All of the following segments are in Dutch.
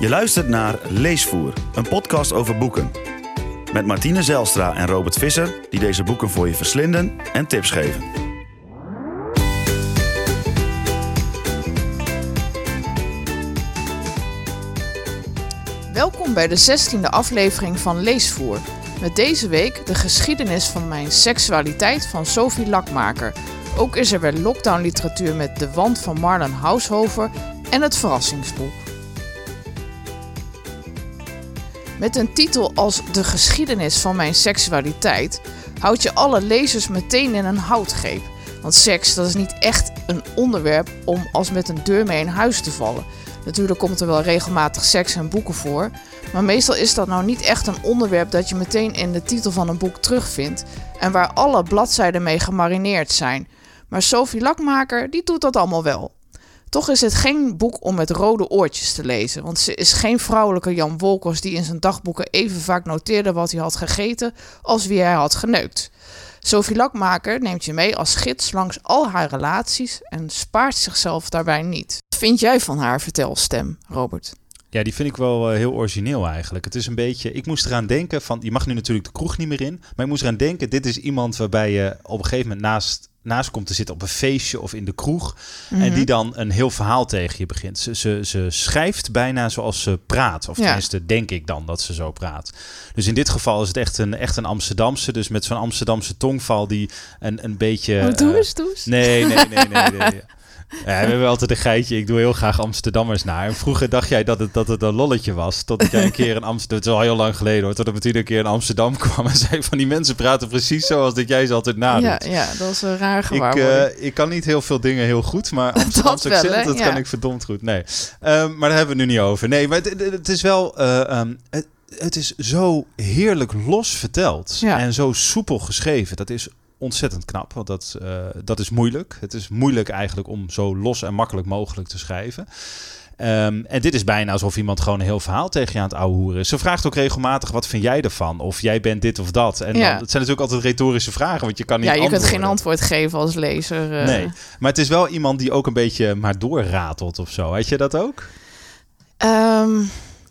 Je luistert naar Leesvoer, een podcast over boeken. Met Martine Zelstra en Robert Visser, die deze boeken voor je verslinden en tips geven. Welkom bij de 16e aflevering van Leesvoer. Met deze week de geschiedenis van mijn seksualiteit van Sophie Lakmaker. Ook is er weer lockdown literatuur met De Wand van Marlon Haushofer en het verrassingsboek. Met een titel als De geschiedenis van mijn seksualiteit houd je alle lezers meteen in een houtgreep. Want seks dat is niet echt een onderwerp om als met een deur mee in huis te vallen. Natuurlijk komt er wel regelmatig seks en boeken voor, maar meestal is dat nou niet echt een onderwerp dat je meteen in de titel van een boek terugvindt en waar alle bladzijden mee gemarineerd zijn. Maar Sophie Lakmaker die doet dat allemaal wel. Toch is het geen boek om met rode oortjes te lezen, want ze is geen vrouwelijke Jan Wolkers die in zijn dagboeken even vaak noteerde wat hij had gegeten als wie hij had geneukt. Sophie Lakmaker neemt je mee als gids langs al haar relaties en spaart zichzelf daarbij niet. Wat vind jij van haar vertelstem, Robert? Ja, die vind ik wel uh, heel origineel eigenlijk. Het is een beetje. Ik moest eraan denken van. Je mag nu natuurlijk de kroeg niet meer in. Maar ik moest eraan denken. Dit is iemand waarbij je op een gegeven moment naast, naast komt te zitten op een feestje of in de kroeg. Mhm. En die dan een heel verhaal tegen je begint. Ze, ze, ze schrijft bijna zoals ze praat. Of Ja. tenminste, denk ik dan dat ze zo praat. Dus in dit geval is het echt een, echt een Amsterdamse. Dus met zo'n Amsterdamse tongval die een, een beetje. Oh, doe eh, eens, doe eens. Nee, nee, nee, nee. nee. Ja, we hebben altijd een geitje. Ik doe heel graag Amsterdammers naar. En vroeger dacht jij dat het, dat het een lolletje was. Totdat jij een keer in Amsterdam... Het is al heel lang geleden hoor. Totdat Martine een keer in Amsterdam kwam en zei van... Die mensen praten precies zoals dat jij ze altijd nadoet. ja, ja, dat is een raar Ik, gewaarwording. eh, ik kan niet heel veel dingen heel goed, maar Amsterdamse wel, accent, hè? dat Ja. kan ik verdomd goed. Nee, Ehm, maar daar hebben we het nu niet over. Nee, maar het, het- het is wel... eh, ehm, het, het is zo heerlijk los verteld Ja. en zo soepel geschreven. Dat is ontzettend knap, want dat, eh, dat is moeilijk. Het is moeilijk eigenlijk om zo los en makkelijk mogelijk te schrijven. Ehm, en dit is bijna alsof iemand gewoon een heel verhaal tegen je aan het ouwehoeren is. Ze vraagt ook regelmatig, wat vind jij ervan? Of jij bent dit of dat. En Ja. dan, het zijn natuurlijk altijd retorische vragen, want je kan niet ja, je kunt geen antwoord geven als lezer. eh. Nee, maar het is wel iemand die ook een beetje maar doorratelt of zo. Had je dat ook? Ehm,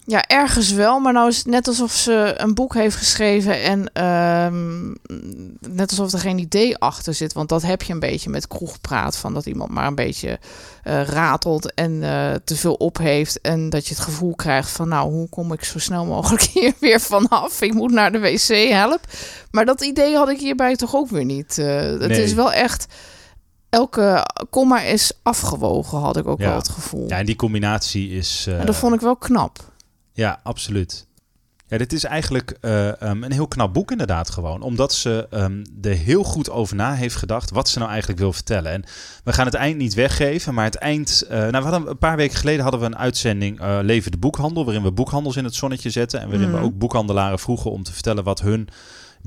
ja, ergens wel, maar nou is het net alsof ze een boek heeft geschreven en ehm, net alsof er geen idee achter zit. Want dat heb je een beetje met kroegpraat, van dat iemand maar een beetje eh, ratelt en eh, te veel op heeft. En dat je het gevoel krijgt van, nou, hoe kom ik zo snel mogelijk hier weer vanaf? Ik moet naar de wc, help. Maar dat idee had ik hierbij toch ook weer niet. Eh, het Nee. is wel echt... Elke komma is afgewogen, had ik ook Ja. wel het gevoel. Ja, en die combinatie is... en dat vond ik wel knap. Ja, absoluut. Ja, dit is eigenlijk eh, ehm, een heel knap boek inderdaad gewoon. Omdat ze ehm, er heel goed over na heeft gedacht wat ze nou eigenlijk wil vertellen. En we gaan het eind niet weggeven, maar het eind... eh, nou, we hadden, een paar weken geleden hadden we een uitzending eh, Leven de Boekhandel... waarin we boekhandels in het zonnetje zetten. En waarin Mhm. we ook boekhandelaren vroegen om te vertellen wat hun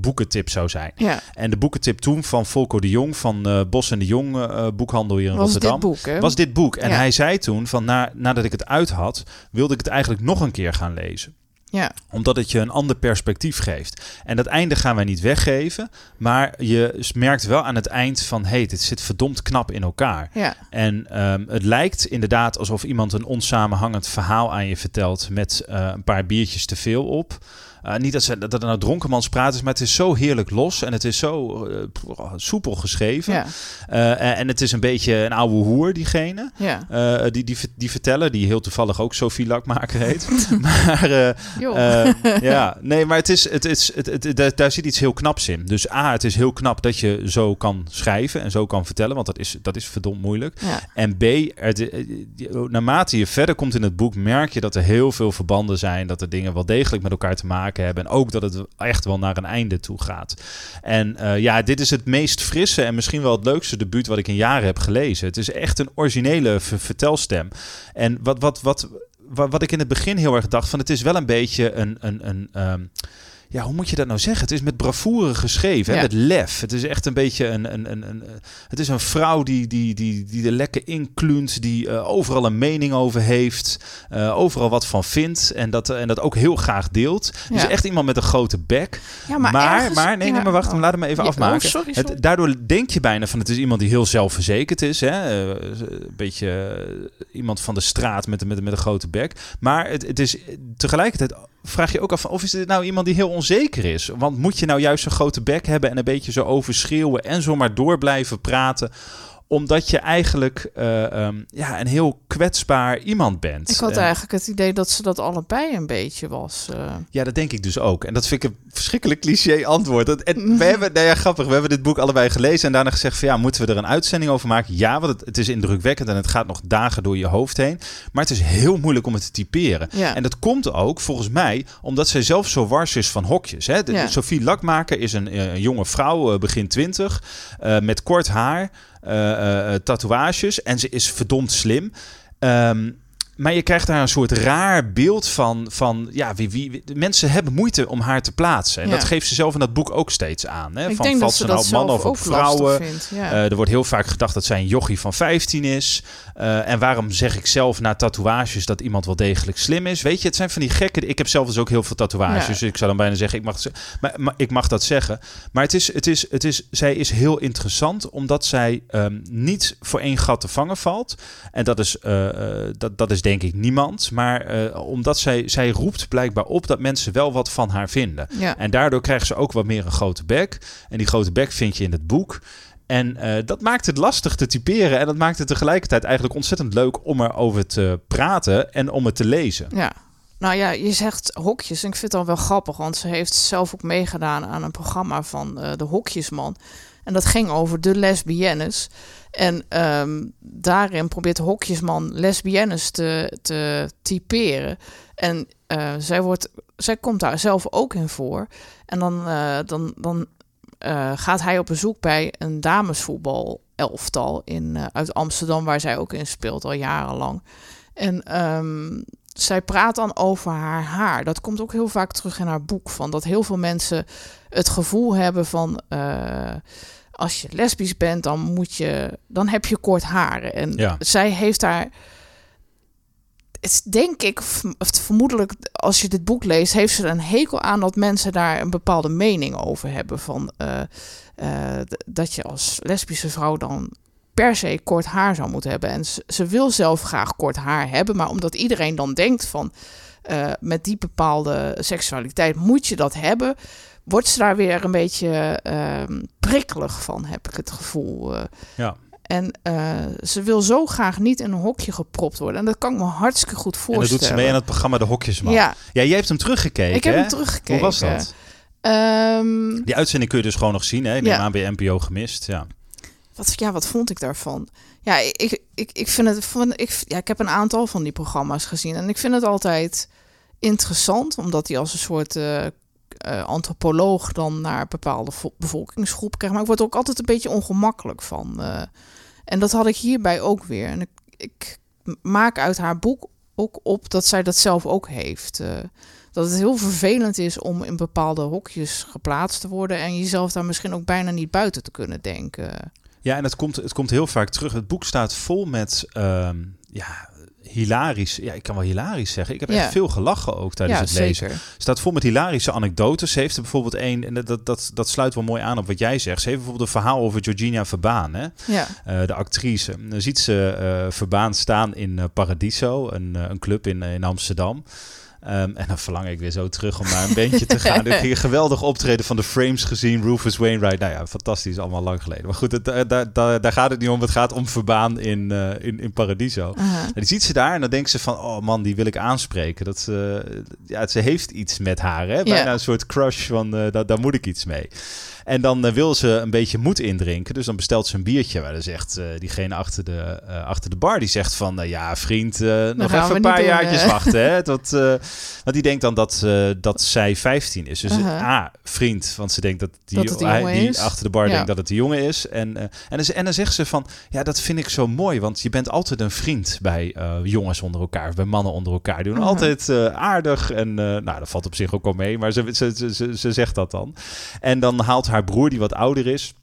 boekentip zou zijn. Ja, En de boekentip toen van Volko de Jong van eh, Bos en de Jong eh, boekhandel hier in was Rotterdam dit boek, was dit boek. En Ja. hij zei toen van na, nadat ik het uit had, wilde ik het eigenlijk nog een keer gaan lezen Ja, omdat het je een ander perspectief geeft. En dat einde gaan wij niet weggeven. Maar je merkt wel aan het eind van... hé, hey, dit zit verdomd knap in elkaar. ja, En ehm, het lijkt inderdaad alsof iemand een onsamenhangend verhaal aan je vertelt... met eh, een paar biertjes te veel op. Eh, niet dat, ze, dat het nou dronkenmanspraat is, maar het is zo heerlijk los... en het is zo eh, pff, soepel geschreven. ja, Eh, en- het is een beetje een oude hoer, diegene. ja. Die, die, die vertellen, die heel toevallig ook Sophie Lakmaker heet. maar ja, nee, maar het is, het is, het, het, daar- daar zit iets heel knaps in. Dus A, het is heel knap dat je zo kan schrijven en zo kan vertellen, want dat is, dat is verdomd moeilijk. ja. En B, het, naarmate je verder komt in het boek, merk je dat er heel veel verbanden zijn, dat er dingen wel degelijk met elkaar te maken hebben en ook dat het echt wel naar een einde toe gaat. En eh, ja, dit is het meest frisse en misschien wel het leukste debuut wat ik in jaren heb gelezen. Het is echt een originele ver- vertelstem. En wat, wat, wat, wat, wat ik in het begin heel erg dacht, van het is wel een beetje een, een, een, ehm, ja, hoe moet je dat nou zeggen? Het is met bravoure geschreven, hè? Ja. met lef. Het is echt een beetje een, een, een, een, het is een vrouw die, die, die, die er lekker inklunt, die eh, overal een mening over heeft, eh, overal wat van vindt en dat, en dat ook heel graag deelt. Dus Ja. echt iemand met een grote bek. Ja, Maar, maar, maar, nee, nee, maar wacht, laat hem even afmaken. oh, sorry, sorry. Het, daardoor denk je bijna van het is iemand die heel zelfverzekerd is. Hè? Eh, een beetje eh, iemand van de straat met, met, met een grote bek. Maar het, het is tegelijkertijd vraag je ook af of is dit nou iemand die heel onzeker is? Want moet je nou juist een grote bek hebben en een beetje zo overschreeuwen en zomaar door blijven praten? Omdat je eigenlijk eh, ehm, ja, een heel kwetsbaar iemand bent. Ik had En- eigenlijk het idee dat ze dat allebei een beetje was. eh. ja, dat denk ik dus ook. En dat vind ik een verschrikkelijk cliché antwoord. Dat, en we hebben, nou ja, grappig, we hebben dit boek allebei gelezen en daarna gezegd van ja, moeten we er een uitzending over maken? Ja, want het, het is indrukwekkend en het gaat nog dagen door je hoofd heen. Maar het is heel moeilijk om het te typeren. Ja. En dat komt ook, volgens mij, omdat zij zelf zo wars is van hokjes. Hè? De, Ja. Sophie Lakmaker is een, eh, een jonge vrouw, begin twintig, eh, met kort haar, tatoeages en ze is verdomd slim. Ehm, maar je krijgt daar een soort raar beeld van, van ja, wie, wie, mensen hebben moeite om haar te plaatsen. En Ja. dat geeft ze zelf in dat boek ook steeds aan. Hè? ik van, denk valt dat ze nou op mannen of op vrouwen? Ja. Eh, er wordt heel vaak gedacht dat zij een jochie van 15 is. Eh, en waarom zeg ik zelf na tatoeages dat iemand wel degelijk slim is? Weet je, het zijn van die gekke... Ik heb zelf dus ook heel veel tatoeages. Ja. Dus ik zou dan bijna zeggen, ik mag, maar, maar ik mag dat zeggen. Maar het is, het is, het is, zij is heel interessant omdat zij ehm, niet voor één gat te vangen valt. En dat is, eh, dat, dat is denk ik niemand. Maar eh, omdat zij, zij roept blijkbaar op dat mensen wel wat van haar vinden. ja. En daardoor krijgt ze ook wat meer een grote bek. En die grote bek vind je in het boek. En eh, dat maakt het lastig te typeren. En dat maakt het tegelijkertijd eigenlijk ontzettend leuk om erover te praten en om het te lezen. Ja. Nou ja, je zegt hokjes. En ik vind het dan wel grappig, want ze heeft zelf ook meegedaan aan een programma van eh, de Hokjesman. En dat ging over de lesbiennes. En ehm, daarin probeert Hokjesman lesbiennes te, te typeren. En eh, zij, wordt, zij komt daar zelf ook in voor. En dan, eh, dan, dan eh, gaat hij op bezoek bij een damesvoetbal elftal in, uit Amsterdam, waar zij ook in speelt al jarenlang. En ehm, zij praat dan over haar haar. Dat komt ook heel vaak terug in haar boek. Van dat heel veel mensen het gevoel hebben van. Als je lesbisch bent, dan moet je. dan heb je kort haren. En Ja. zij heeft daar. Het is denk ik, vermoedelijk, als je dit boek leest, heeft ze er een hekel aan dat mensen daar een bepaalde mening over hebben. Van eh, eh, dat je als lesbische vrouw dan per se kort haar zou moeten hebben. En ze, ze wil zelf graag kort haar hebben, maar omdat iedereen dan denkt van eh, met die bepaalde seksualiteit moet je dat hebben, wordt ze daar weer een beetje ehm, prikkelig van, heb ik het gevoel. eh. Ja. En eh, ze wil zo graag niet in een hokje gepropt worden. En dat kan ik me hartstikke goed En voorstellen. dat doet ze mee aan het programma De Hokjesman. Ja, Ja, jij hebt hem teruggekeken. ik heb hè? hem teruggekeken. Hoe was dat? Ehm, Die uitzending kun je dus gewoon nog zien. Hè? Ik Ja. aan bij NPO gemist. Ja. wat, ja, wat vond ik daarvan? Ja, ik, ik, ik vind het. Van, ik, ja, ik heb een aantal van die programma's gezien. En ik vind het altijd interessant, omdat hij als een soort eh, eh, antropoloog dan naar een bepaalde vo- bevolkingsgroep krijgt. Maar ik word ook altijd een beetje ongemakkelijk van. eh. en dat had ik hierbij ook weer. En ik, ik maak uit haar boek ook op dat zij dat zelf ook heeft. eh. dat het heel vervelend is om in bepaalde hokjes geplaatst te worden en jezelf daar misschien ook bijna niet buiten te kunnen denken. Ja, en het komt, het komt heel vaak terug. Het boek staat vol met ehm, ja, hilarisch. Ja, ik kan wel hilarisch zeggen. Ik heb Ja. echt veel gelachen ook tijdens ja, het lezen. zeker. staat vol met hilarische anekdotes. Ze heeft er bijvoorbeeld één, en dat, dat, dat sluit wel mooi aan op wat jij zegt. Ze heeft bijvoorbeeld een verhaal over Georgina Verbaan, hè? Ja, Eh, de actrice. Dan ziet ze eh Verbaan staan in eh, Paradiso, een, een club in, in Amsterdam. Ehm, en dan verlang ik weer zo terug om naar een bandje te gaan. Ik heb een geweldig optreden van de Frames gezien. Rufus Wainwright. Nou ja, fantastisch. Allemaal lang geleden. Maar goed, het, eh, daar, daar, daar gaat het niet om. Het gaat om Verbaan in, eh, in, in Paradiso. En die ziet ze daar en dan denkt ze van... oh man, die wil ik aanspreken. Dat ze, ja, ze heeft iets met haar. Hè? Bijna een soort crush van... eh, daar, daar moet ik iets mee. En dan eh, wil ze een beetje moed indrinken. Dus dan bestelt ze een biertje. Maar dan zegt eh, diegene achter de, eh, achter de bar... die zegt van... ja, vriend, nog even een paar doen, jaartjes wachten. Hè? Dat, Want die denkt dan dat, dat zij 15 is. Dus Uh-huh. A, vriend, want ze denkt dat die, Dat die hij- achter de bar Ja. denkt dat het de jongen is. En, en, dan, en dan zegt ze van, ja, dat vind ik zo mooi, want je bent altijd een vriend bij jongens onder elkaar, bij mannen onder elkaar. Die doen Mhm. altijd aardig en, nou, dat valt op zich ook al mee, maar ze, ze, ze, ze, ze zegt dat dan. En dan haalt haar broer, die wat ouder is,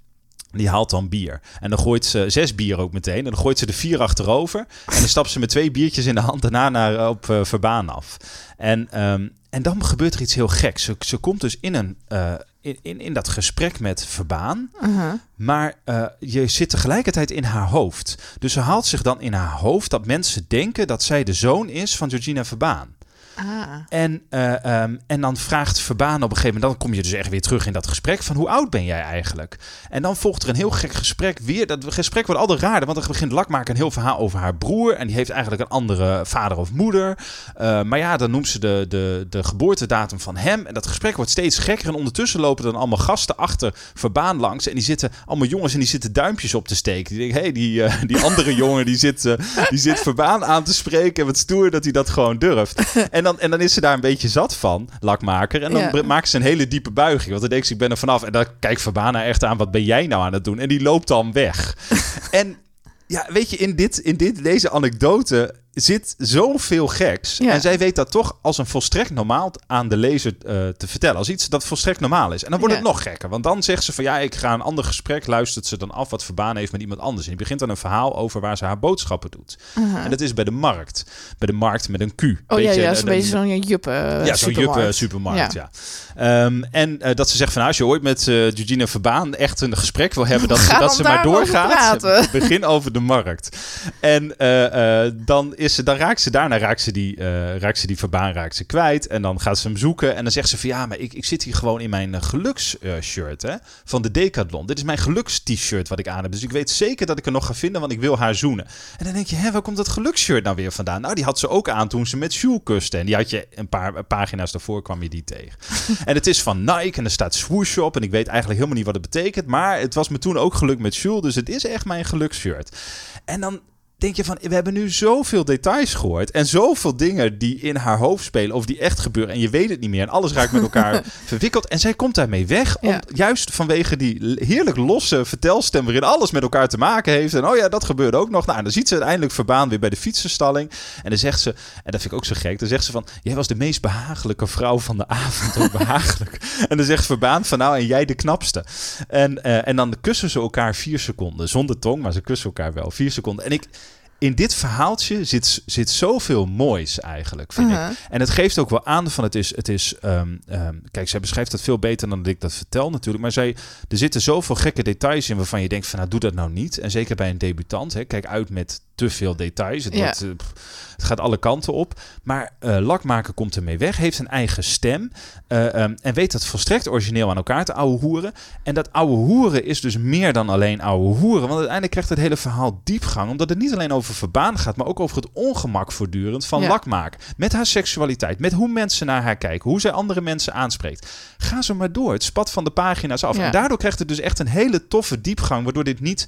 die haalt dan bier. En dan gooit ze zes bier ook meteen. En dan gooit ze er vier achterover. En dan stapt ze met twee biertjes in de hand daarna naar, op eh, Verbaan af. En, ehm, en dan gebeurt er iets heel geks. Ze, ze komt dus in, een, eh, in, in, in dat gesprek met Verbaan. Uh-huh. Maar eh, je zit tegelijkertijd in haar hoofd. Dus ze haalt zich dan in haar hoofd dat mensen denken dat zij de zoon is van Georgina Verbaan. Ah. En, eh, ehm, en dan vraagt Verbaan op een gegeven moment, dan kom je dus echt weer terug in dat gesprek van hoe oud ben jij eigenlijk? En dan volgt er een heel gek gesprek weer. Dat gesprek wordt altijd raarder, want dan begint Lakmaker een heel verhaal over haar broer. En die heeft eigenlijk een andere vader of moeder. Eh, maar ja, dan noemt ze de, de, de geboortedatum van hem. En dat gesprek wordt steeds gekker. En ondertussen lopen dan allemaal gasten achter Verbaan langs. En die zitten allemaal jongens en die zitten duimpjes op te steken. Die denken, hé, hey, die, eh, die andere jongen die zit, die zit Verbaan aan te spreken. En wat stoer dat hij dat gewoon durft. En dan, en dan is ze daar een beetje zat van, lakmaker. En dan Ja. maakt ze een hele diepe buiging. Want dan denkt ze, ik ben er vanaf. En dan kijkt Verbana echt aan, wat ben jij nou aan het doen? En die loopt dan weg. en ja, weet je, in, dit, in dit, deze anekdote zit zoveel geks. Ja. En zij weet dat toch als een volstrekt normaal aan de lezer eh, te vertellen. Als iets dat volstrekt normaal is. En dan wordt Ja. het nog gekker. Want dan zegt ze van ja, ik ga een ander gesprek. Luistert ze dan af wat Verbaan heeft met iemand anders. En die begint dan een verhaal over waar ze haar boodschappen doet. En dat is bij de markt. Bij de markt met een Q. Oh ja, Beetje ja, een- zo'n beetje zo'n juppe ja, uh, zo'n juppe supermarkt, ja. Ehm, en eh, dat ze zegt van, nou, als je ooit met eh Georgina Verbaan echt een gesprek wil hebben, dat, ze, dat ze maar doorgaat. Begin over de markt. En eh, eh, dan, is ze, dan raakt ze daarna raakt ze die, eh, raakt ze die Verbaan raakt ze kwijt. En dan gaat ze hem zoeken. En dan zegt ze van, ja, maar ik, ik zit hier gewoon in mijn geluksshirt hè, van de Decathlon. Dit is mijn gelukst-t-shirt wat ik aan heb. Dus ik weet zeker dat ik er nog ga vinden, want ik wil haar zoenen. En dan denk je, hè, waar komt dat geluksshirt nou weer vandaan? Nou, die had ze ook aan toen ze met Jules kuste. En die had je een paar pagina's daarvoor kwam je die tegen. en het is van Nike en er staat swoosh op. En ik weet eigenlijk helemaal niet wat het betekent. Maar het was me toen ook geluk met Jules. Dus het is echt mijn geluksshirt. En dan denk je van, we hebben nu zoveel details gehoord. En zoveel dingen die in haar hoofd spelen. Of die echt gebeuren. En je weet het niet meer. En alles raakt met elkaar verwikkeld. En zij komt daarmee weg. Om, Ja. Juist vanwege die heerlijk losse vertelstem. Waarin alles met elkaar te maken heeft. En oh ja, dat gebeurde ook nog. Nou, en dan ziet ze uiteindelijk Verbaan weer bij de fietsenstalling. En dan zegt ze, en dat vind ik ook zo gek. Dan zegt ze van, jij was de meest behagelijke vrouw van de avond. Ook behagelijk. en dan zegt Verbaan van, nou en jij de knapste. En, eh, en dan kussen ze elkaar vier seconden. Zonder tong, maar ze kussen elkaar wel. Vier seconden. En ik... In dit verhaaltje zit, zit zoveel moois eigenlijk, vind Uh-huh. ik. En het geeft ook wel aan van het is, het is ehm, ehm, kijk, zij beschrijft dat veel beter dan dat ik dat vertel natuurlijk. Maar zij, er zitten zoveel gekke details in waarvan je denkt van, nou doe dat nou niet. En zeker bij een debutant, hè, kijk uit met te veel details. Het, Ja. wordt, eh, pff, het gaat alle kanten op. Maar eh Lakmaker komt ermee weg, heeft een eigen stem. eh, ehm, en weet dat volstrekt origineel aan elkaar te ouwe hoeren. En dat ouwe hoeren is dus meer dan alleen ouwe hoeren. Want uiteindelijk krijgt het hele verhaal diepgang. Omdat het niet alleen over verbaan gaat, maar ook over het ongemak voortdurend van Ja. Lakmaker. Met haar seksualiteit, met hoe mensen naar haar kijken, hoe zij andere mensen aanspreekt. Ga zo maar door. Het spat van de pagina's af. Ja. En daardoor krijgt het dus echt een hele toffe diepgang, waardoor dit niet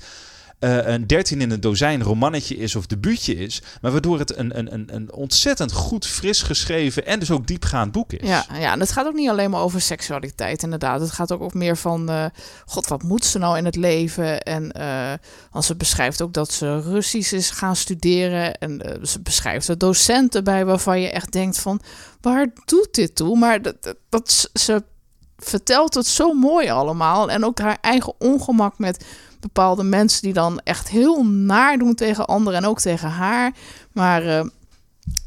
eh, een 13 in een dozijn romannetje is of debuutje is, maar waardoor het een, een, een, een ontzettend goed, fris geschreven en dus ook diepgaand boek is. Ja, ja, en het gaat ook niet alleen maar over seksualiteit, inderdaad. Het gaat ook, meer van, eh, god, wat moet ze nou in het leven? En eh als ze beschrijft ook dat ze Russisch is gaan studeren. En ze beschrijft er docenten bij waarvan je echt denkt van, waar doet dit toe? Maar dat, dat, ze vertelt het zo mooi allemaal. En ook haar eigen ongemak met bepaalde mensen die dan echt heel naar doen tegen anderen en ook tegen haar. Maar eh,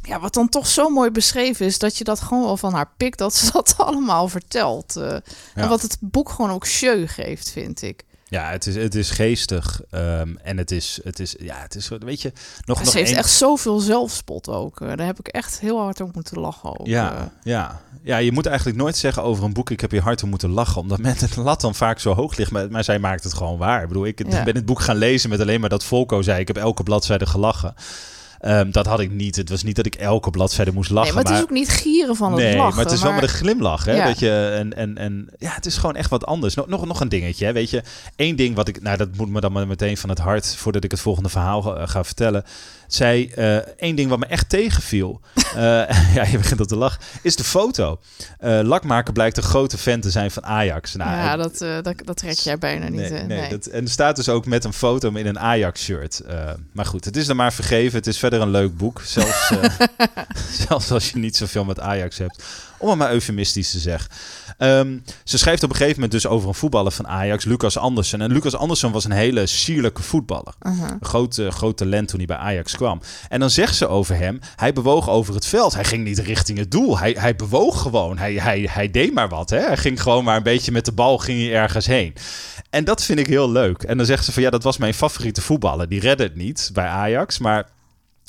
ja, wat dan toch zo mooi beschreven is, dat je dat gewoon wel van haar pikt, dat ze dat allemaal vertelt. eh. En wat het boek gewoon ook jeu geeft, vind ik. Ja, het is, het is geestig ehm, en het is, het is, ja, het is, weet je, nog, En nog ze heeft één- echt zoveel zelfspot ook. eh. daar heb ik echt heel hard op moeten lachen. Ook, Ja, eh. ja. ja, je moet eigenlijk nooit zeggen over een boek... ik heb hier hard om moeten lachen... omdat men de lat dan vaak zo hoog ligt. Maar, maar zij maakt het gewoon waar. Ik bedoel, ik Ja. ben het boek gaan lezen met alleen maar dat Volko zei... ik heb elke bladzijde gelachen. Ehm, dat had ik niet. Het was niet dat ik elke bladzijde moest lachen. nee, maar het is ook niet gieren van het nee, lachen. maar het is wel met een glimlach. Hè? Ja. Dat je, en, en, en ja, het is gewoon echt wat anders. Nog, nog, nog een dingetje. Hè? Weet je, één ding wat ik, nou, dat moet me dan maar meteen van het hart voordat ik het volgende verhaal ga, ga vertellen. Zij, eh, één ding wat me echt tegenviel, Eh, ja, je begint op te lachen. Is de foto. Uh, Lakmaker blijkt een grote fan te zijn van Ajax. Nou, ja, dat, dat, dat trek jij bijna niet. Nee, nee, Dat, en er staat dus ook met een foto in een Ajax-shirt. maar goed, het is dan maar vergeven. Het is verder een leuk boek. Zelfs, zelfs als je niet zoveel met Ajax hebt. Om het maar eufemistisch te zeggen. Ehm, ze schrijft op een gegeven moment dus over een voetballer van Ajax, Lucas Andersen. En Lucas Andersen was een hele sierlijke voetballer. Een groot, uh, groot talent toen hij bij Ajax kwam. En dan zegt ze over hem, hij bewoog over het veld. Hij ging niet richting het doel. Hij, hij bewoog gewoon. Hij, hij, hij deed maar wat. Hè? Hij ging gewoon maar een beetje met de bal ging hij ergens heen. En dat vind ik heel leuk. En dan zegt ze van ja, dat was mijn favoriete voetballer. Die redde het niet bij Ajax, maar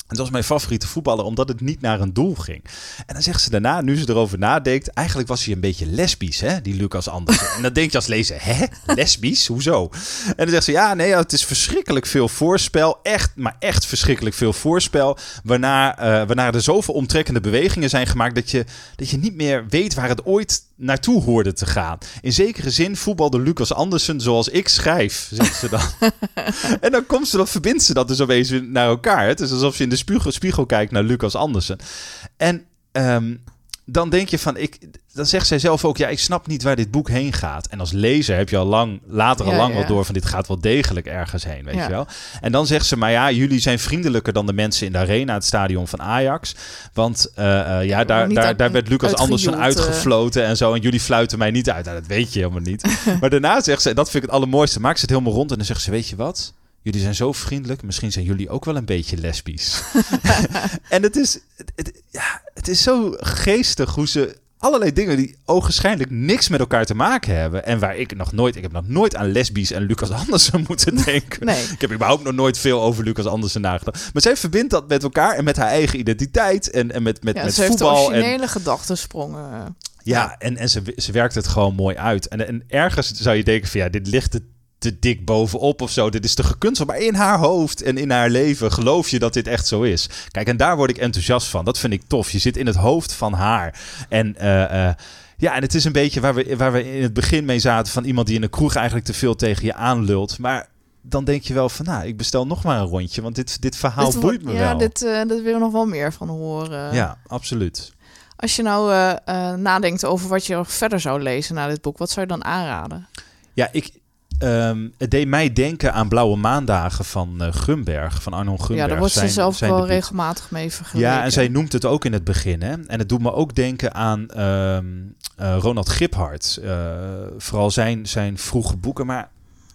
het was mijn favoriete voetballer omdat het niet naar een doel ging. En dan zegt ze daarna, nu ze erover nadenkt, eigenlijk was hij een beetje lesbisch, hè, die Lucas Andersen. en dan denk je als lezer, hè, lesbisch? Hoezo? En dan zegt ze, ja, nee, het is verschrikkelijk veel voorspel. Echt, maar echt verschrikkelijk veel voorspel. Waarna, uh, waarna er zoveel omtrekkende bewegingen zijn gemaakt dat je, dat je niet meer weet waar het ooit naartoe hoorde te gaan. In zekere zin voetbalde Lucas Andersen zoals ik schrijf, zegt ze dan. en dan komt ze, dan verbindt ze dat dus opeens naar elkaar. Het is alsof je in de spiegel, spiegel kijkt naar Lucas Andersen. En um, dan denk je van, ik, dan zegt zij zelf ook, ja, ik snap niet waar dit boek heen gaat. En als lezer heb je al lang, later al lang ja. wel door van, dit gaat wel degelijk ergens heen, weet je wel. En dan zegt ze, maar ja, jullie zijn vriendelijker dan de mensen in de arena, het stadion van Ajax. Want uh, uh, ja, daar, daar, daar werd Lucas anders van uitgefloten en zo. En jullie fluiten mij niet uit. Nou, dat weet je helemaal niet. maar daarna zegt ze, dat vind ik het allermooiste, maakt ze het helemaal rond. En dan zegt ze, weet je wat? Jullie zijn zo vriendelijk. Misschien zijn jullie ook wel een beetje lesbisch. en het is, het, ja, het is zo geestig hoe ze allerlei dingen die ogenschijnlijk niks met elkaar te maken hebben. En waar ik nog nooit, ik heb nog nooit aan lesbisch en Lucas Andersen moeten denken. Nee. Ik heb überhaupt nog nooit veel over Lucas Andersen nagedacht. Maar zij verbindt dat met elkaar en met haar eigen identiteit en, en met, met, ja, met ze voetbal. Heeft originele gedachtensprongen. Ja, en, en ze, ze werkt het gewoon mooi uit. En, en ergens zou je denken van ja, dit ligt het te dik bovenop of zo. Dit is te gekunsteld. Maar in haar hoofd en in haar leven geloof je dat dit echt zo is. Kijk, en daar word ik enthousiast van. Dat vind ik tof. Je zit in het hoofd van haar. En uh, uh, ja, en het is een beetje waar we, waar we in het begin mee zaten... van iemand die in de kroeg eigenlijk te veel tegen je aanlult. Maar dan denk je wel van, nou, ik bestel nog maar een rondje. Want dit, dit verhaal dit, boeit me ja, wel. Ja, dit, uh, dit wil nog wel meer van horen. Ja, absoluut. Als je nou uh, uh, nadenkt over wat je nog verder zou lezen na dit boek... wat zou je dan aanraden? Ja, ik, Um, het deed mij denken aan Blauwe Maandagen van uh, Gumberg, van Arno Gumberg. Ja, daar wordt zijn, ze zelf zijn wel regelmatig mee vergeleken. Ja, en zij noemt het ook in het begin. Hè? En het doet me ook denken aan um, uh, Ronald Giphart. Uh, vooral zijn, zijn vroege boeken. Maar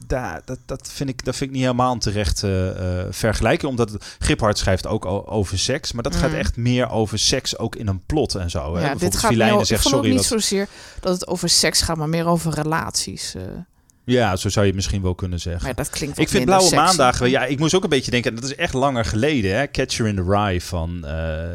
daar, dat, dat, vind ik, dat vind ik niet helemaal terecht uh, vergelijken. Omdat Giphart schrijft ook over seks. Maar dat mm. gaat echt meer over seks ook in een plot en zo. Hè? Ja, dit gaat Filijnen zegt, ik sorry, niet wat... zozeer dat het over seks gaat, maar meer over relaties. Ja, zo zou je misschien wel kunnen zeggen. Maar dat klinkt ik vind Blauwe Maandagen, ja, ik moest ook een beetje denken, dat is echt langer geleden, hè? Catcher in the Rye van uh,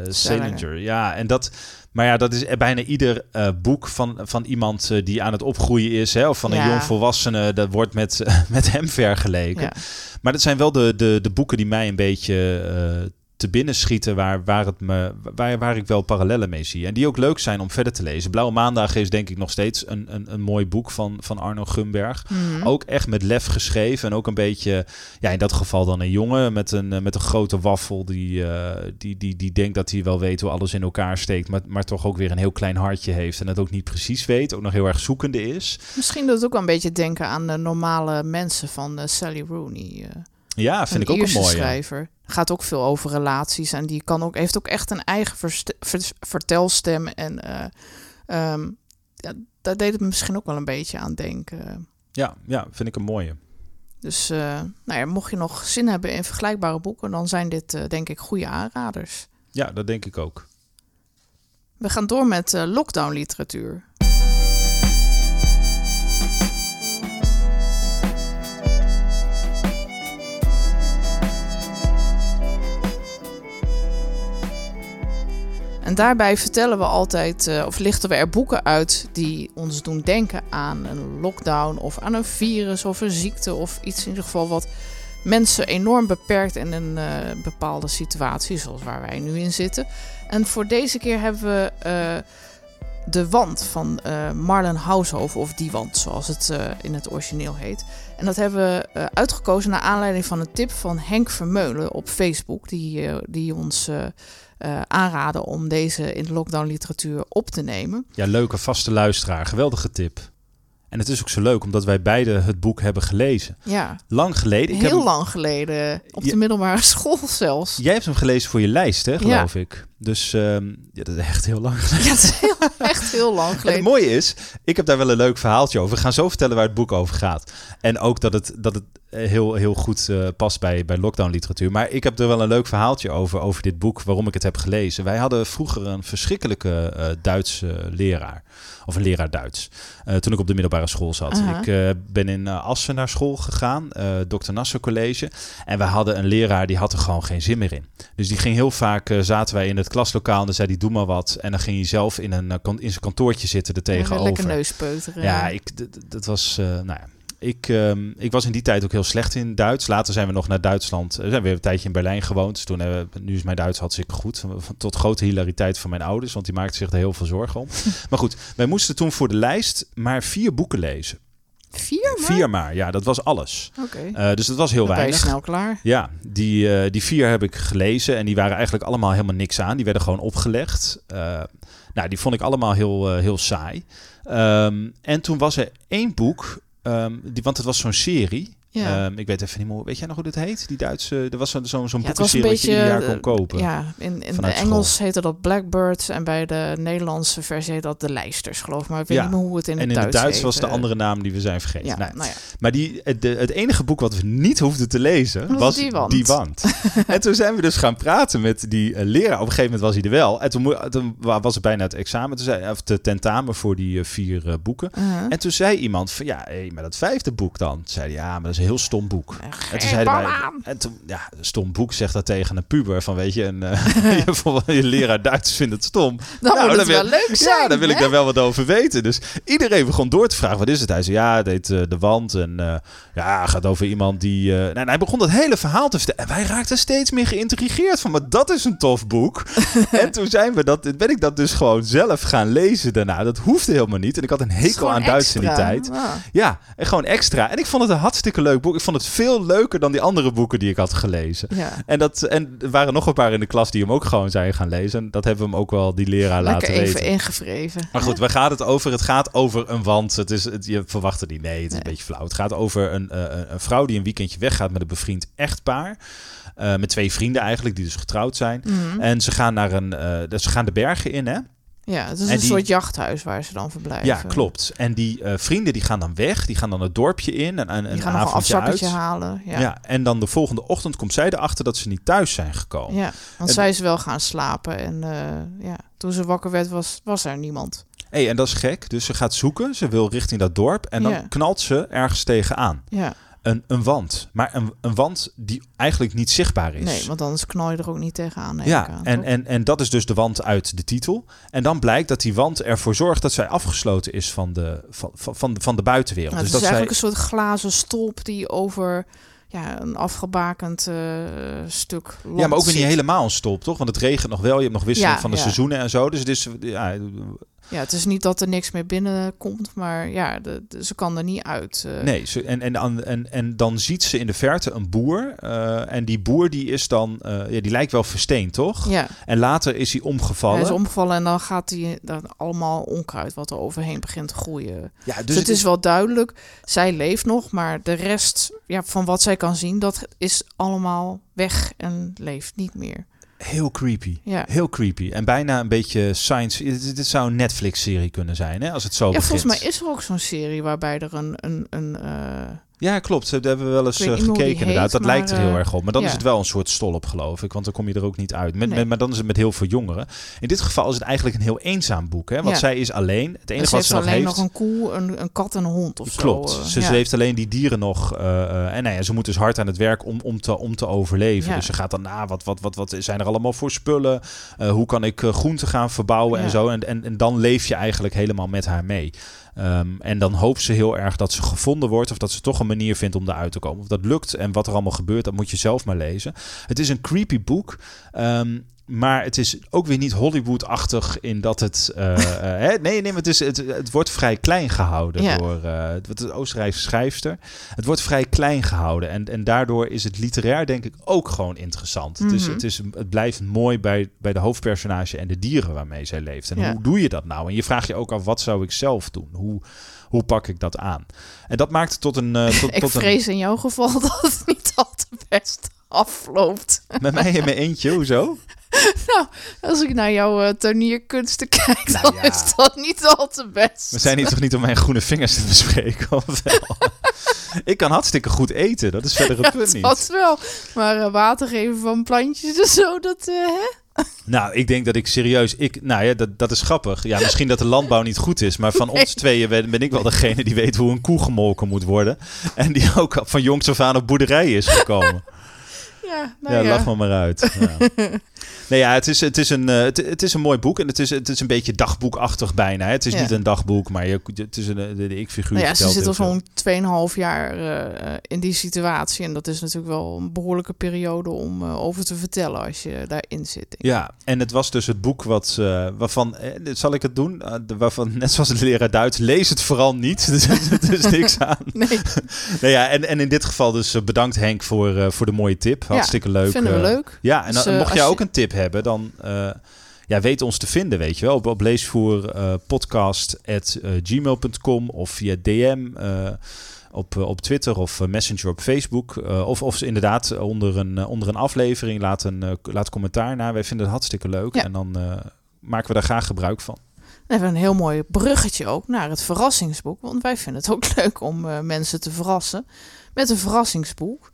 Salinger. Ja, en dat, maar ja, dat is bijna ieder uh, boek van, van iemand uh, die aan het opgroeien is, hè, of van een jong volwassene, dat wordt met, met hem vergeleken. Ja. Maar dat zijn wel de, de, de boeken die mij een beetje uh, te binnen schieten, waar, waar, het me, waar, waar ik wel parallellen mee zie. En die ook leuk zijn om verder te lezen. Blauwe Maandag is denk ik nog steeds een, een, een mooi boek van, van Arno Gumberg. Mhm. Ook echt met lef geschreven. En ook een beetje, ja, in dat geval dan een jongen met een, eh, met een grote waffel. Die, uh, die, die, die denkt dat hij wel weet hoe alles in elkaar steekt. Maar, maar toch ook weer een heel klein hartje heeft. En het ook niet precies weet. Ook nog heel erg zoekende is. Misschien doet het ook wel een beetje denken aan de normale mensen van uh, Sally Rooney. Uh, Ja, vind ik ook een mooie. schrijver. Gaat ook veel over relaties. En die kan ook, heeft ook echt een eigen ver- vertelstem. En eh, ehm, ja, daar deed het me misschien ook wel een beetje aan denken. Ja, ja, vind ik een mooie. Dus uh, nou ja, mocht je nog zin hebben in vergelijkbare boeken, dan zijn dit uh, denk ik goede aanraders. Ja, dat denk ik ook. We gaan door met uh, lockdown literatuur. En daarbij vertellen we altijd, uh, of lichten we er boeken uit die ons doen denken aan een lockdown of aan een virus of een ziekte of iets in ieder geval wat mensen enorm beperkt in een uh, bepaalde situatie, zoals waar wij nu in zitten. En voor deze keer hebben we uh, De Wand van Marlen Haushoven, of Die Wand zoals het in het origineel heet. En dat hebben we uitgekozen naar aanleiding van een tip van Henk Vermeulen op Facebook, die, die ons eh, aanraden om deze in de lockdown literatuur op te nemen. Ja, leuke vaste luisteraar. Geweldige tip. En het is ook zo leuk omdat wij beide het boek hebben gelezen. Ja, Lang geleden. Ik heel heb lang geleden. Op de Ja. middelbare school zelfs. Jij hebt hem gelezen voor je lijst, hè, geloof ik. Dus ehm, ja, dat is echt heel lang geleden. Ja, is heel, echt heel lang En het geleden. mooie is, ik heb daar wel een leuk verhaaltje over. We gaan zo vertellen waar het boek over gaat. En ook dat het, dat het heel, heel goed eh, past bij, bij lockdown literatuur. Maar ik heb er wel een leuk verhaaltje over, over dit boek, waarom ik het heb gelezen. Wij hadden vroeger een verschrikkelijke eh, Duitse leraar. Of een leraar Duits. eh, toen ik op de middelbare school zat. Ik eh, ben in eh, Assen naar school gegaan, eh Dr. Nasser College. En we hadden een leraar die had er gewoon geen zin meer in. Dus die ging heel vaak, eh, zaten wij in het klaslokaal en dan zei hij, doe maar wat. En dan ging hij zelf in, een, eh, in zijn kantoortje zitten er Ja, tegenover. lekker neuspeuteren. Ja, ik, dat was, eh, nou ja. Ik, ehm, ik was in die tijd ook heel slecht in Duits. Later zijn we nog naar Duitsland. We zijn weer een tijdje in Berlijn gewoond. Dus toen, hebben we- nu is mijn Duits hartstikke goed. Tot grote hilariteit van mijn ouders. Want die maakten zich er heel veel zorgen om. maar goed, wij moesten toen voor de lijst maar vier boeken lezen. Vier maar? Vier maar, ja, dat was alles. Oké. Eh, dus dat was heel Dan weinig. snel klaar. Ja, die, eh, die vier heb ik gelezen en die waren eigenlijk allemaal helemaal niks aan. Die werden gewoon opgelegd. Eh, nou, die vond ik allemaal heel, eh, heel saai. Ehm, en toen was er één boek, ehm, die, want het was zo'n serie. Ja. Ehm, ik weet even niet meer, weet jij nog hoe dit heet? Die Duitse, er was zo'n zo'n zo'n Ja, boekenserie wat je ieder jaar kon eh, kopen. Ja, in, in de Engels heette dat Blackbirds en bij de Nederlandse versie dat de lijsters, geloof ik. Maar ik weet Ja. niet meer hoe het in en het in Duits het Duits was de andere naam die we zijn vergeten. Ja, Nou, nou. Maar die, het, de, het enige boek wat we niet hoefden te lezen Was was, Die Wand. Die Wand. en toen zijn we dus gaan praten met die eh, leraar. Op een gegeven moment was hij er wel. En toen, toen wa- was het bijna het examen, toen zei, of de tentamen voor die eh, vier boeken. Uh-huh. En toen zei iemand van ja, hé, maar dat vijfde boek dan? Toen zei hij ja, maar dat is heel stom boek. En toen Geen zeiden wij, en toen, ja, een stom boek zegt dat tegen een puber van weet je, en je, vond- je leraar Duits vindt het stom. Dan Nou, moet het wel wil- leuk zijn. Ja, dan wil ik daar wel wat over weten. Dus iedereen begon door te vragen, wat is het? Hij zei, ja, het heet eh, De Wand. En eh, ja, gaat over iemand die... eh, nou, en hij begon dat hele verhaal te vertellen. En wij raakten steeds meer geïntrigeerd van, maar dat is een tof boek. en toen zijn we dat, ben ik dat dus gewoon zelf gaan lezen daarna. Dat hoefde helemaal niet. En ik had een hekel aan Duits in die tijd. Ja, en gewoon extra. En ik vond het een hartstikke leuk boek. Ik vond het veel leuker dan die andere boeken die ik had gelezen. Ja. En, dat, en er waren nog een paar in de klas die hem ook gewoon zijn gaan lezen. En dat hebben we hem ook wel die leraar Lekker laten even weten. ingevreven. Maar goed, waar gaat het over? Het gaat over een wand. Het is, het, je verwacht het niet. Nee, het is een beetje flauw. Het gaat over een, eh, een- een vrouw die een weekendje weggaat met een bevriend echtpaar. Eh, met twee vrienden eigenlijk, die dus getrouwd zijn. Mhm. En ze gaan, naar een, dus ze gaan de bergen in, hè? Ja, het is en een die- soort jachthuis waar ze dan verblijven. Ja, klopt. En die eh, vrienden die gaan dan weg. Die gaan dan het dorpje in. En, en Die een gaan een afzakkertje halen. Ja. Ja. Ja. en dan de volgende ochtend komt zij erachter dat ze niet thuis zijn gekomen. want En- zij is wel gaan slapen. En eh, ja, toen ze wakker werd, was, was er niemand. Hey, en dat is gek. Dus ze gaat zoeken. Ze wil richting dat dorp. En dan Ja. knalt ze ergens tegenaan. Ja, Een, een wand. Maar een, een wand die eigenlijk niet zichtbaar is. nee, want anders knal je er ook niet tegenaan. ja, aan, en, toch? en, en dat is dus de wand uit de titel. En dan blijkt dat die wand ervoor zorgt dat zij afgesloten is van de, van, van, van de, buitenwereld. Nou, dus het is dat zij, eigenlijk een soort glazen stolp die over ja, een afgebakend eh, stuk land ja, maar ook weer niet helemaal een stop, toch? Want het regent nog wel. Je hebt nog wisseling Ja, van de ja. seizoenen en zo. Dus het is, ja, Ja, het is niet dat er niks meer binnenkomt, maar ja, de, de- ze kan er niet uit. eh. Nee, ze, en, en, en, en, dan ziet ze in de verte een boer. eh, en die boer die is dan, eh, ja, die lijkt wel versteend, toch? Ja, En later is hij omgevallen. hij is omgevallen en dan gaat hij dan allemaal onkruid wat er overheen begint te groeien. ja, Dus, het is wel duidelijk, zij leeft nog, maar de rest ja, van wat zij kan zien, dat is allemaal weg en leeft niet meer. Heel creepy. Ja. Heel creepy. En bijna een beetje science. Dit, dit zou een Netflix-serie kunnen zijn, hè? Als het zo Ja, begint. volgens mij is er ook zo'n serie waarbij er een, een, een eh, Ja, klopt. Daar hebben we wel eens eh, gekeken inderdaad. heet, dat lijkt er heel erg op. Maar dan ja. is het wel een soort stolp, geloof ik. Want dan kom je er ook niet uit. Met, Nee. met- maar dan is het met heel veel jongeren. In dit geval is het eigenlijk een heel eenzaam boek. Hè? Want Ja. zij is alleen. Het en enige ze wat heeft ze nog alleen heeft... nog een koe, een, een kat en een hond of Klopt. zo. eh, ze, ja. ze heeft alleen die dieren nog. eh, en nou ja, ze moet dus hard aan het werk om, om, te, om te overleven. Dus ze gaat dan na, wat, wat, wat, wat zijn er allemaal voor spullen? Hoe kan ik groenten gaan verbouwen en zo? En, en, en dan leef je eigenlijk helemaal met haar mee. Ehm, en dan hoopt ze heel erg dat ze gevonden wordt of dat ze toch een manier vindt om eruit te komen. Of dat lukt en wat er allemaal gebeurt, dat moet je zelf maar lezen. Het is een creepy boek. Ehm, maar het is ook weer niet Hollywood-achtig in dat het... eh, hè? Nee, nee, maar het, is, het, het wordt vrij klein gehouden Ja. door eh, het een Oostenrijkse schrijfster. Het wordt vrij klein gehouden. En, en daardoor is het literair denk ik ook gewoon interessant. Mhm. het, is, het blijft mooi bij, bij de hoofdpersonage en de dieren waarmee zij leeft. En Ja. hoe doe je dat nou? En je vraagt je ook af, wat zou ik zelf doen? Hoe, hoe pak ik dat aan? En dat maakt het tot een... tot, Ik tot een vrees in jouw geval dat het niet al te best afloopt. met mij in mijn eentje, hoezo? Als ik naar jouw eh tuinierkunsten kijk, Nou dan ja. is dat niet al te best. We zijn hier toch niet om mijn groene vingers te bespreken, of wel? ik kan hartstikke goed eten, dat is verder het punt niet. Dat wel. Maar eh, water geven van plantjes en zo, dat... eh, hè? Nou, ik denk dat ik serieus... Ik, nou ja, dat, dat is grappig. Ja, misschien dat de landbouw niet goed is, maar van Nee. ons tweeën ben, ben ik wel degene die weet hoe een koe gemolken moet worden. En die ook van jongs af aan op boerderij is gekomen. Ja, nou ja, ja. lach me maar uit. Ja. Nee, ja, het is, het, is een, eh, het, het is een mooi boek en het is, het is een beetje dagboekachtig bijna. hè. Het is Ja. niet een dagboek, maar je, het is een, de, de ik-figuur Nou ja, ze zit al zo'n 2,5 jaar eh, eh, in die situatie. En dat is natuurlijk wel een behoorlijke periode om eh, over te vertellen als je daarin zit. Ja, en het was dus het boek wat, eh, waarvan, eh, zal ik het doen? Eh, waarvan, net zoals de leraar Duits, lees het vooral niet. Dus er is niks aan. Nee, Nou ja, en, en in dit geval dus eh, bedankt Henk voor, eh, voor de mooie tip. Hartstikke leuk. vinden we eh. leuk. Ja, en Dus, dan, eh, mocht jij je- ook een tip hebben, dan eh, ja, weet ons te vinden, weet je wel. Op, op leesvoer eh, podcast at, eh, gmail.com of via DM op, op Twitter of Messenger op Facebook. of, of inderdaad onder een, onder een aflevering laat een laat commentaar na. Wij vinden het hartstikke leuk Ja. en dan maken we daar graag gebruik van. We hebben een heel mooi bruggetje ook naar het verrassingsboek. Want wij vinden het ook leuk om mensen te verrassen met een verrassingsboek.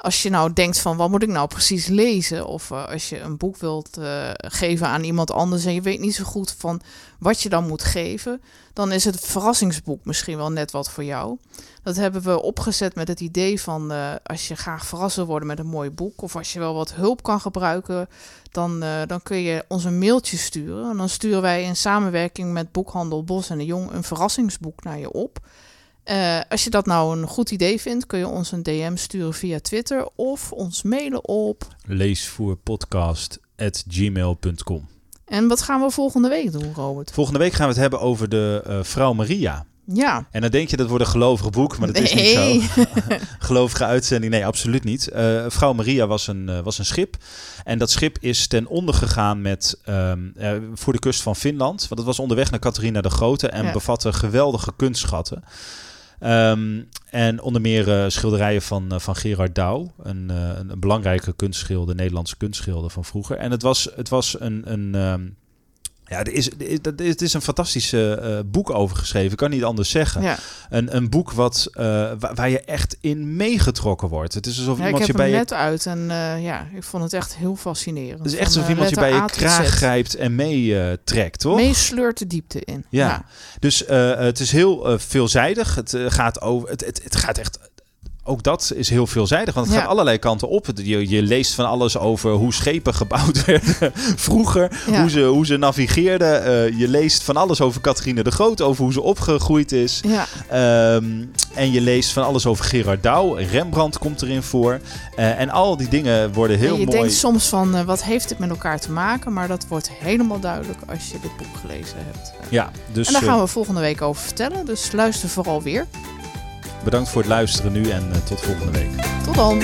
Als je nou denkt van wat moet ik nou precies lezen? Of eh, als je een boek wilt eh, geven aan iemand anders en je weet niet zo goed van wat je dan moet geven. Dan is het verrassingsboek misschien wel net wat voor jou. Dat hebben we opgezet met het idee van eh, als je graag verrast wil worden met een mooi boek. Of als je wel wat hulp kan gebruiken dan, dan kun je ons een mailtje sturen. En dan sturen wij in samenwerking met Boekhandel Bos en de Jong een verrassingsboek naar je op. Eh, als je dat nou een goed idee vindt, kun je ons een DM sturen via Twitter of ons mailen op. Leesvoerpodcast at gmail.com En wat gaan we volgende week doen, Robert? Volgende week gaan we het hebben over de eh, vrouw Maria. Ja. En dan denk je dat wordt een gelovig boek, maar dat is niet Nee. zo. Gelovige uitzending, nee, absoluut niet. Eh, vrouw Maria was een, was een schip. En dat schip is ten onder gegaan met, ehm, eh, voor de kust van Finland. Want het was onderweg naar Catharina de Grote en Ja. bevatte geweldige kunstschatten. Ehm, en onder meer eh, schilderijen van, eh, van Gerard Douw, een, eh, een, een belangrijke kunstschilder, Nederlandse kunstschilder van vroeger. En het was, het was een, een, ehm, ja, er is, er is, het is een fantastisch eh, boek over geschreven, ik kan niet anders zeggen. ja. Een, een boek wat, eh, wa- waar je echt in meegetrokken wordt. Het is alsof Ja, ik iemand heb je bij je net uit en eh, ja, ik vond het echt heel fascinerend. het is echt alsof iemand je bij je kraag grijpt en meetrekt, trekt, toch? Meesleurt de diepte in. Ja. Dus eh, het is heel veelzijdig. Het, gaat over, het, het, het gaat echt. Ook dat is heel veelzijdig, want het Ja. gaat allerlei kanten op. Je, je leest van alles over hoe schepen gebouwd werden vroeger, Ja. hoe, ze, hoe ze navigeerden. Eh, je leest van alles over Catharine de Groot, over hoe ze opgegroeid is. Ja, Ehm, en je leest van alles over Gerard Douw. Rembrandt komt erin voor. Eh, en al die dingen worden heel en je mooi. denkt soms van eh, wat heeft het met elkaar te maken, maar dat wordt helemaal duidelijk als je dit boek gelezen hebt. Ja, dus en daar gaan we volgende week over vertellen, dus luister vooral weer. Bedankt voor het luisteren nu en eh, tot volgende week. Tot dan!